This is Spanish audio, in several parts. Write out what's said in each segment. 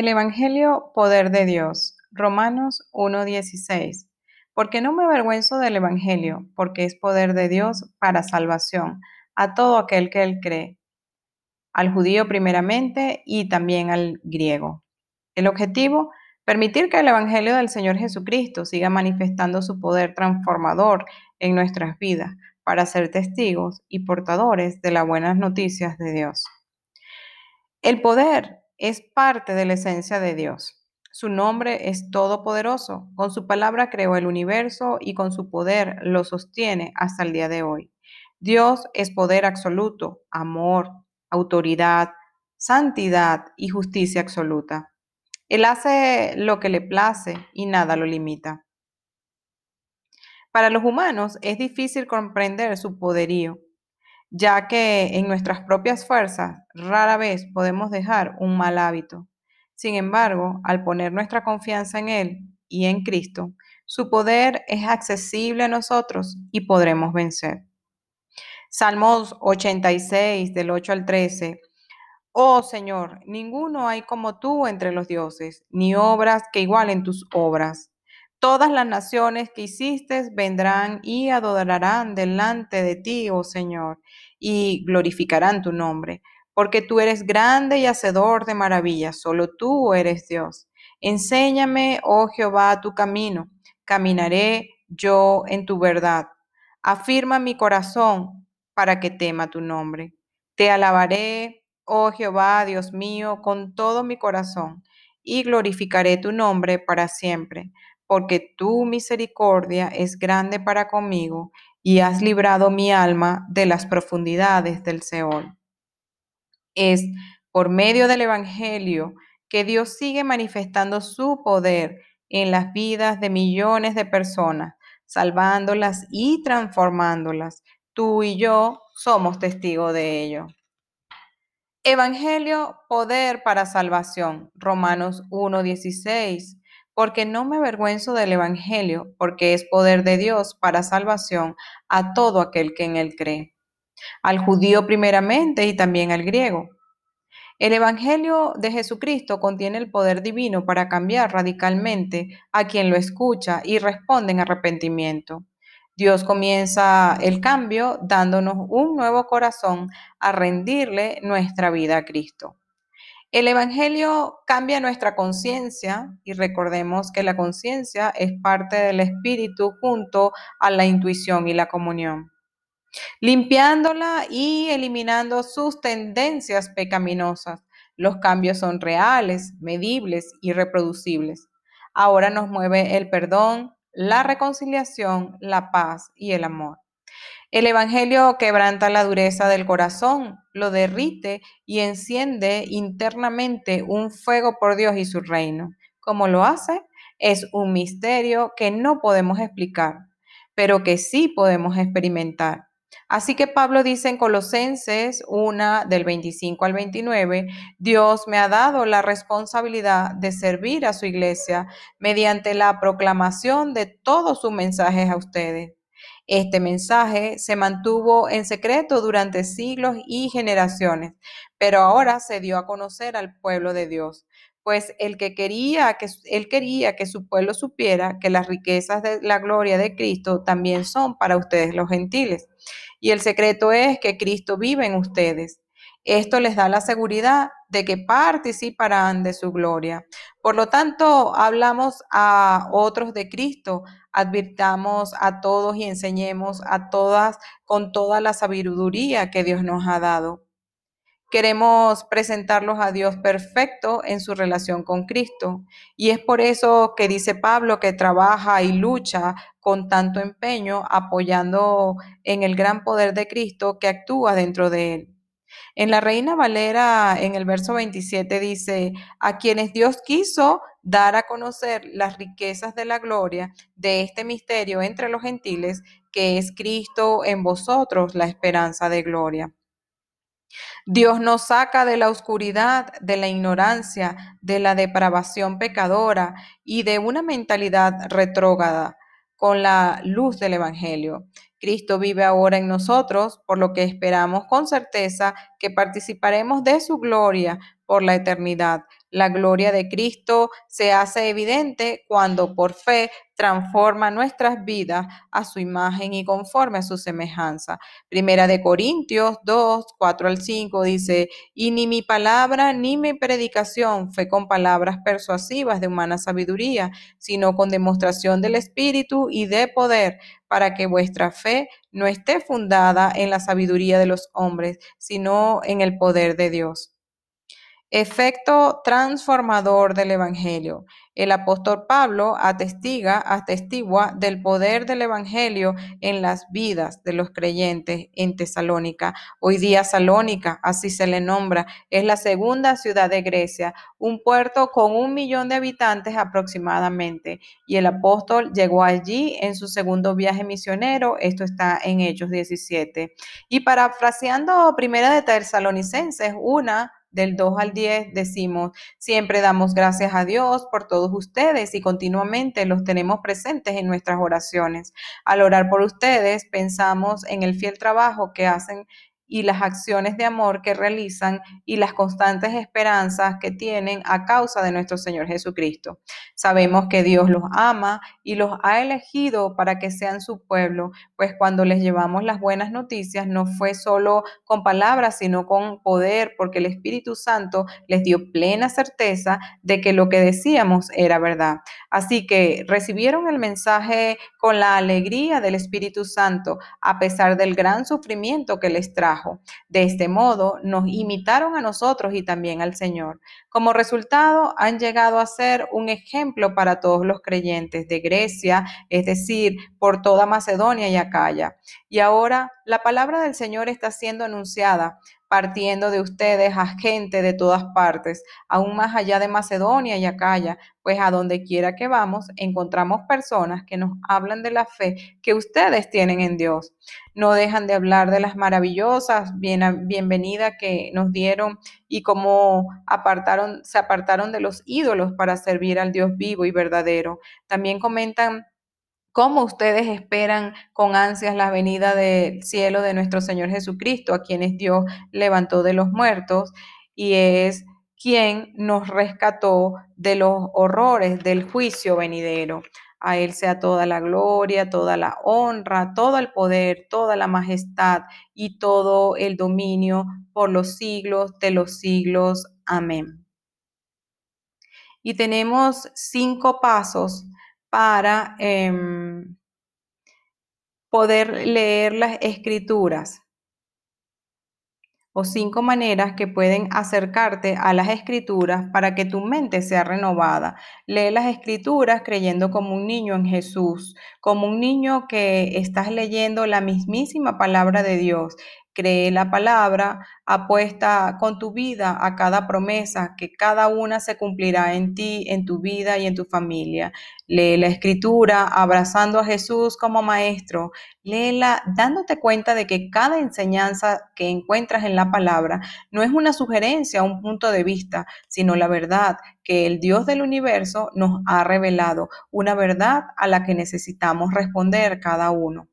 El Evangelio, poder de Dios. Romanos 1.16. Porque no me avergüenzo del Evangelio, porque es poder de Dios para salvación a todo aquel que él cree, al judío primeramente y también al griego. El objetivo, permitir que el Evangelio del Señor Jesucristo siga manifestando su poder transformador en nuestras vidas para ser testigos y portadores de las buenas noticias de Dios. El poder es parte de la esencia de Dios. Su nombre es todopoderoso. Con su palabra creó el universo y con su poder lo sostiene hasta el día de hoy. Dios es poder absoluto, amor, autoridad, santidad y justicia absoluta. Él hace lo que le place y nada lo limita. Para los humanos es difícil comprender su poderío, ya que en nuestras propias fuerzas rara vez podemos dejar un mal hábito. Sin embargo, al poner nuestra confianza en Él y en Cristo, su poder es accesible a nosotros y podremos vencer. Salmos 86 del 8 al 13. Oh Señor, ninguno hay como tú entre los dioses, ni obras que igualen tus obras. Todas las naciones que hiciste vendrán y adorarán delante de ti, oh Señor, y glorificarán tu nombre, porque tú eres grande y hacedor de maravillas, solo tú eres Dios. Enséñame, oh Jehová, tu camino, caminaré yo en tu verdad. Afirma mi corazón para que tema tu nombre. Te alabaré, oh Jehová, Dios mío, con todo mi corazón, y glorificaré tu nombre para siempre porque tu misericordia es grande para conmigo y has librado mi alma de las profundidades del Seol. Es por medio del Evangelio que Dios sigue manifestando su poder en las vidas de millones de personas, salvándolas y transformándolas. Tú y yo somos testigos de ello. Evangelio, poder para salvación. Romanos 1.16 porque no me avergüenzo del Evangelio, porque es poder de Dios para salvación a todo aquel que en él cree, al judío primeramente y también al griego. El Evangelio de Jesucristo contiene el poder divino para cambiar radicalmente a quien lo escucha y responde en arrepentimiento. Dios comienza el cambio dándonos un nuevo corazón a rendirle nuestra vida a Cristo. El Evangelio cambia nuestra conciencia y recordemos que la conciencia es parte del espíritu junto a la intuición y la comunión, limpiándola y eliminando sus tendencias pecaminosas. Los cambios son reales, medibles y reproducibles. Ahora nos mueve el perdón, la reconciliación, la paz y el amor. El Evangelio quebranta la dureza del corazón, lo derrite y enciende internamente un fuego por Dios y su reino. ¿Cómo lo hace? Es un misterio que no podemos explicar, pero que sí podemos experimentar. Así que Pablo dice en Colosenses 1 del 25 al 29, Dios me ha dado la responsabilidad de servir a su iglesia mediante la proclamación de todos sus mensajes a ustedes. Este mensaje se mantuvo en secreto durante siglos y generaciones, pero ahora se dio a conocer al pueblo de Dios, pues el que quería que él quería que su pueblo supiera que las riquezas de la gloria de Cristo también son para ustedes los gentiles. Y el secreto es que Cristo vive en ustedes. Esto les da la seguridad de que participarán de su gloria. Por lo tanto, hablamos a otros de Cristo, advirtamos a todos y enseñemos a todas con toda la sabiduría que Dios nos ha dado. Queremos presentarlos a Dios perfecto en su relación con Cristo. Y es por eso que dice Pablo que trabaja y lucha con tanto empeño apoyando en el gran poder de Cristo que actúa dentro de él. En la Reina Valera, en el verso 27, dice, a quienes Dios quiso dar a conocer las riquezas de la gloria de este misterio entre los gentiles, que es Cristo en vosotros, la esperanza de gloria. Dios nos saca de la oscuridad, de la ignorancia, de la depravación pecadora y de una mentalidad retrógrada con la luz del Evangelio. Cristo vive ahora en nosotros, por lo que esperamos con certeza que participaremos de su gloria por la eternidad. La gloria de Cristo se hace evidente cuando por fe transforma nuestras vidas a su imagen y conforme a su semejanza. Primera de Corintios 2, 4 al 5 dice, y ni mi palabra ni mi predicación fue con palabras persuasivas de humana sabiduría, sino con demostración del Espíritu y de poder, para que vuestra fe no esté fundada en la sabiduría de los hombres, sino en el poder de Dios. Efecto transformador del Evangelio. El apóstol Pablo atestiga, atestigua del poder del Evangelio en las vidas de los creyentes en Tesalónica. Hoy día Salónica, así se le nombra, es la segunda ciudad de Grecia, un puerto con un millón de habitantes aproximadamente. Y el apóstol llegó allí en su segundo viaje misionero, esto está en Hechos 17. Y parafraseando primera de Tesalonicenses, una del 2 al 10 decimos, siempre damos gracias a Dios por todos ustedes y continuamente los tenemos presentes en nuestras oraciones. Al orar por ustedes, pensamos en el fiel trabajo que hacen y las acciones de amor que realizan y las constantes esperanzas que tienen a causa de nuestro Señor Jesucristo. Sabemos que Dios los ama y los ha elegido para que sean su pueblo, pues cuando les llevamos las buenas noticias no fue solo con palabras, sino con poder, porque el Espíritu Santo les dio plena certeza de que lo que decíamos era verdad. Así que recibieron el mensaje con la alegría del Espíritu Santo, a pesar del gran sufrimiento que les trajo de este modo, nos imitaron a nosotros y también al Señor. Como resultado, han llegado a ser un ejemplo para todos los creyentes de Grecia, es decir, por toda Macedonia y Acaya. Y ahora la palabra del Señor está siendo anunciada partiendo de ustedes a gente de todas partes, aún más allá de Macedonia y Acaya, pues a donde quiera que vamos encontramos personas que nos hablan de la fe que ustedes tienen en Dios. No dejan de hablar de las maravillosas bienvenidas que nos dieron y cómo apartaron, se apartaron de los ídolos para servir al Dios vivo y verdadero. También comentan cómo ustedes esperan con ansias la venida del cielo de nuestro Señor Jesucristo, a quienes Dios levantó de los muertos y es quien nos rescató de los horrores del juicio venidero. A Él sea toda la gloria, toda la honra, todo el poder, toda la majestad y todo el dominio por los siglos de los siglos. Amén. Y tenemos cinco pasos para em, poder leer las escrituras o cinco maneras que pueden acercarte a las escrituras para que tu mente sea renovada. Lee las escrituras creyendo como un niño en Jesús, como un niño que estás leyendo la mismísima palabra de Dios Cree la palabra, apuesta con tu vida a cada promesa, que cada una se cumplirá en ti, en tu vida y en tu familia. Lee la escritura abrazando a Jesús como maestro. Léela dándote cuenta de que cada enseñanza que encuentras en la palabra no es una sugerencia, un punto de vista, sino la verdad que el Dios del universo nos ha revelado, una verdad a la que necesitamos responder cada uno.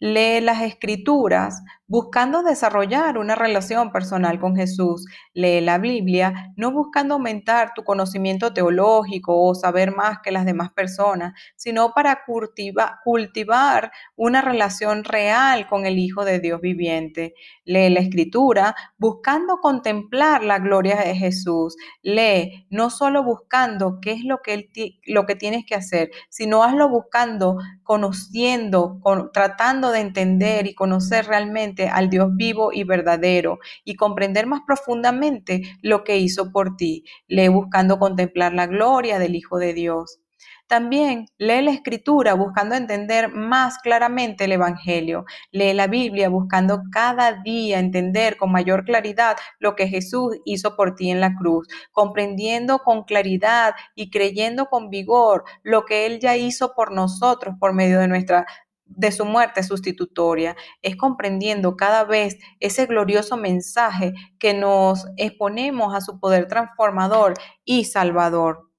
Lee las escrituras buscando desarrollar una relación personal con Jesús. Lee la Biblia no buscando aumentar tu conocimiento teológico o saber más que las demás personas, sino para cultivar una relación real con el Hijo de Dios viviente. Lee la Escritura buscando contemplar la gloria de Jesús. Lee no solo buscando qué es lo que, lo que tienes que hacer, sino hazlo buscando, conociendo, tratando de entender y conocer realmente al Dios vivo y verdadero y comprender más profundamente lo que hizo por ti. Lee buscando contemplar la gloria del Hijo de Dios. También lee la escritura buscando entender más claramente el Evangelio. Lee la Biblia buscando cada día entender con mayor claridad lo que Jesús hizo por ti en la cruz, comprendiendo con claridad y creyendo con vigor lo que Él ya hizo por nosotros por medio de nuestra de su muerte sustitutoria, es comprendiendo cada vez ese glorioso mensaje que nos exponemos a su poder transformador y salvador.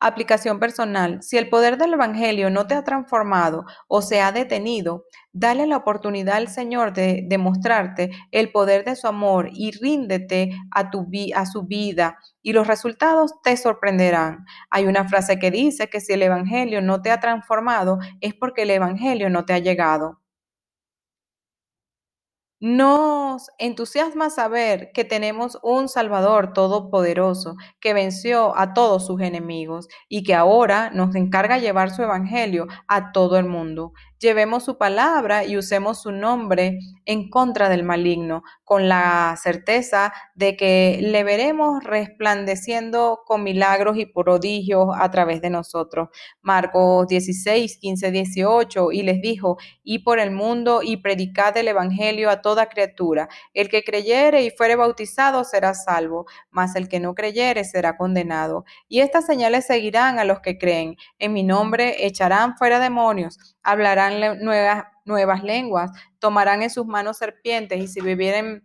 Aplicación personal. Si el poder del Evangelio no te ha transformado o se ha detenido, dale la oportunidad al Señor de demostrarte el poder de su amor y ríndete a, su vida y los resultados te sorprenderán. Hay una frase que dice que si el Evangelio no te ha transformado es porque el Evangelio no te ha llegado. Nos entusiasma saber que tenemos un Salvador todopoderoso que venció a todos sus enemigos y que ahora nos encarga llevar su Evangelio a todo el mundo llevemos su palabra y usemos su nombre en contra del maligno, con la certeza de que le veremos resplandeciendo con milagros y prodigios a través de nosotros. Marcos 16, 15, 18, y les dijo, y por el mundo y predicad el Evangelio a toda criatura. El que creyere y fuere bautizado será salvo, mas el que no creyere será condenado. Y estas señales seguirán a los que creen. En mi nombre echarán fuera demonios hablarán nuevas, nuevas lenguas, tomarán en sus manos serpientes y si vivieren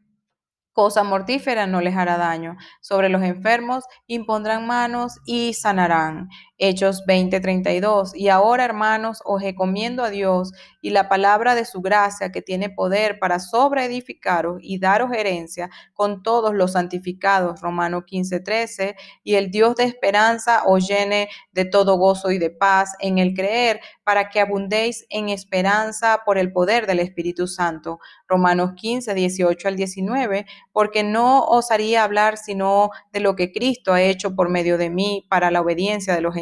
cosa mortífera no les hará daño. Sobre los enfermos impondrán manos y sanarán. Hechos 20:32. Y ahora, hermanos, os encomiendo a Dios y la palabra de su gracia que tiene poder para sobreedificaros y daros herencia con todos los santificados. Romano 15:13. Y el Dios de esperanza os llene de todo gozo y de paz en el creer para que abundéis en esperanza por el poder del Espíritu Santo. Romanos 15, 18 al 19, porque no osaría hablar sino de lo que Cristo ha hecho por medio de mí para la obediencia de los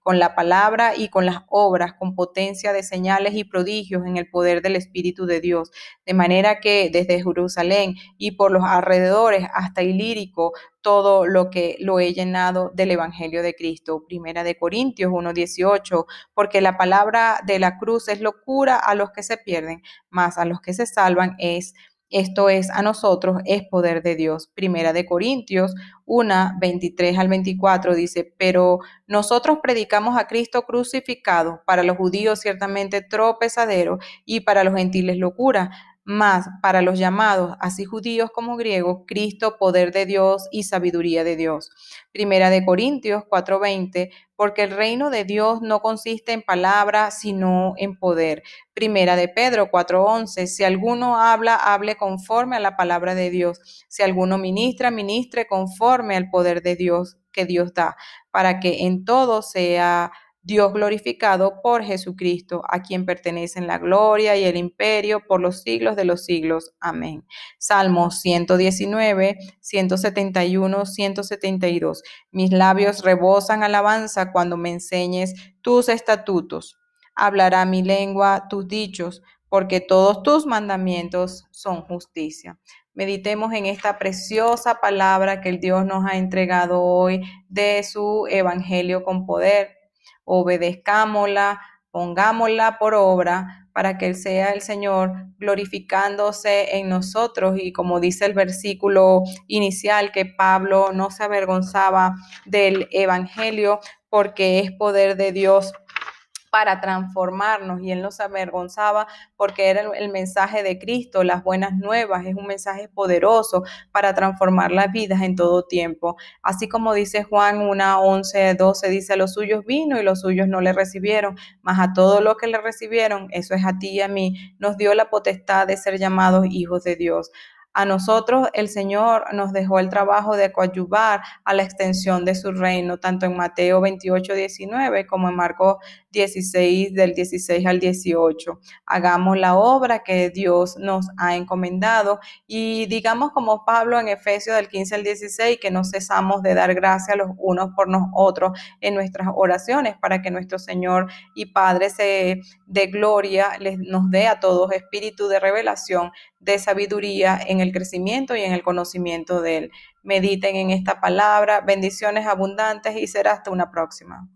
con la palabra y con las obras, con potencia de señales y prodigios en el poder del Espíritu de Dios, de manera que desde Jerusalén y por los alrededores hasta Ilírico, todo lo que lo he llenado del Evangelio de Cristo. Primera de Corintios 1.18, porque la palabra de la cruz es locura a los que se pierden, más a los que se salvan es esto es a nosotros, es poder de Dios. Primera de Corintios 1, 23 al 24 dice, pero nosotros predicamos a Cristo crucificado, para los judíos ciertamente tropezadero y para los gentiles locura más para los llamados, así judíos como griegos, Cristo, poder de Dios y sabiduría de Dios. Primera de Corintios 4:20, porque el reino de Dios no consiste en palabra, sino en poder. Primera de Pedro 4:11, si alguno habla, hable conforme a la palabra de Dios. Si alguno ministra, ministre conforme al poder de Dios que Dios da, para que en todo sea Dios glorificado por Jesucristo, a quien pertenecen la gloria y el imperio por los siglos de los siglos. Amén. Salmos 119, 171, 172. Mis labios rebosan alabanza cuando me enseñes tus estatutos. Hablará mi lengua tus dichos, porque todos tus mandamientos son justicia. Meditemos en esta preciosa palabra que el Dios nos ha entregado hoy de su evangelio con poder obedezcámosla, pongámosla por obra para que sea el Señor glorificándose en nosotros. Y como dice el versículo inicial que Pablo no se avergonzaba del Evangelio porque es poder de Dios para transformarnos y él nos avergonzaba porque era el, mensaje de Cristo, las buenas nuevas, es un mensaje poderoso para transformar las vidas en todo tiempo. Así como dice Juan 1, 11, 12, dice, los suyos vino y los suyos no le recibieron, mas a todos los que le recibieron, eso es a ti y a mí, nos dio la potestad de ser llamados hijos de Dios. A nosotros el Señor nos dejó el trabajo de coadyuvar a la extensión de su reino, tanto en Mateo 28, 19 como en Marcos 16, del 16 al 18. Hagamos la obra que Dios nos ha encomendado y digamos como Pablo en Efesios del 15 al 16, que no cesamos de dar gracias los unos por los otros en nuestras oraciones para que nuestro Señor y Padre se de gloria les, nos dé a todos espíritu de revelación, de sabiduría en el crecimiento y en el conocimiento de Él. Mediten en esta palabra, bendiciones abundantes y será hasta una próxima.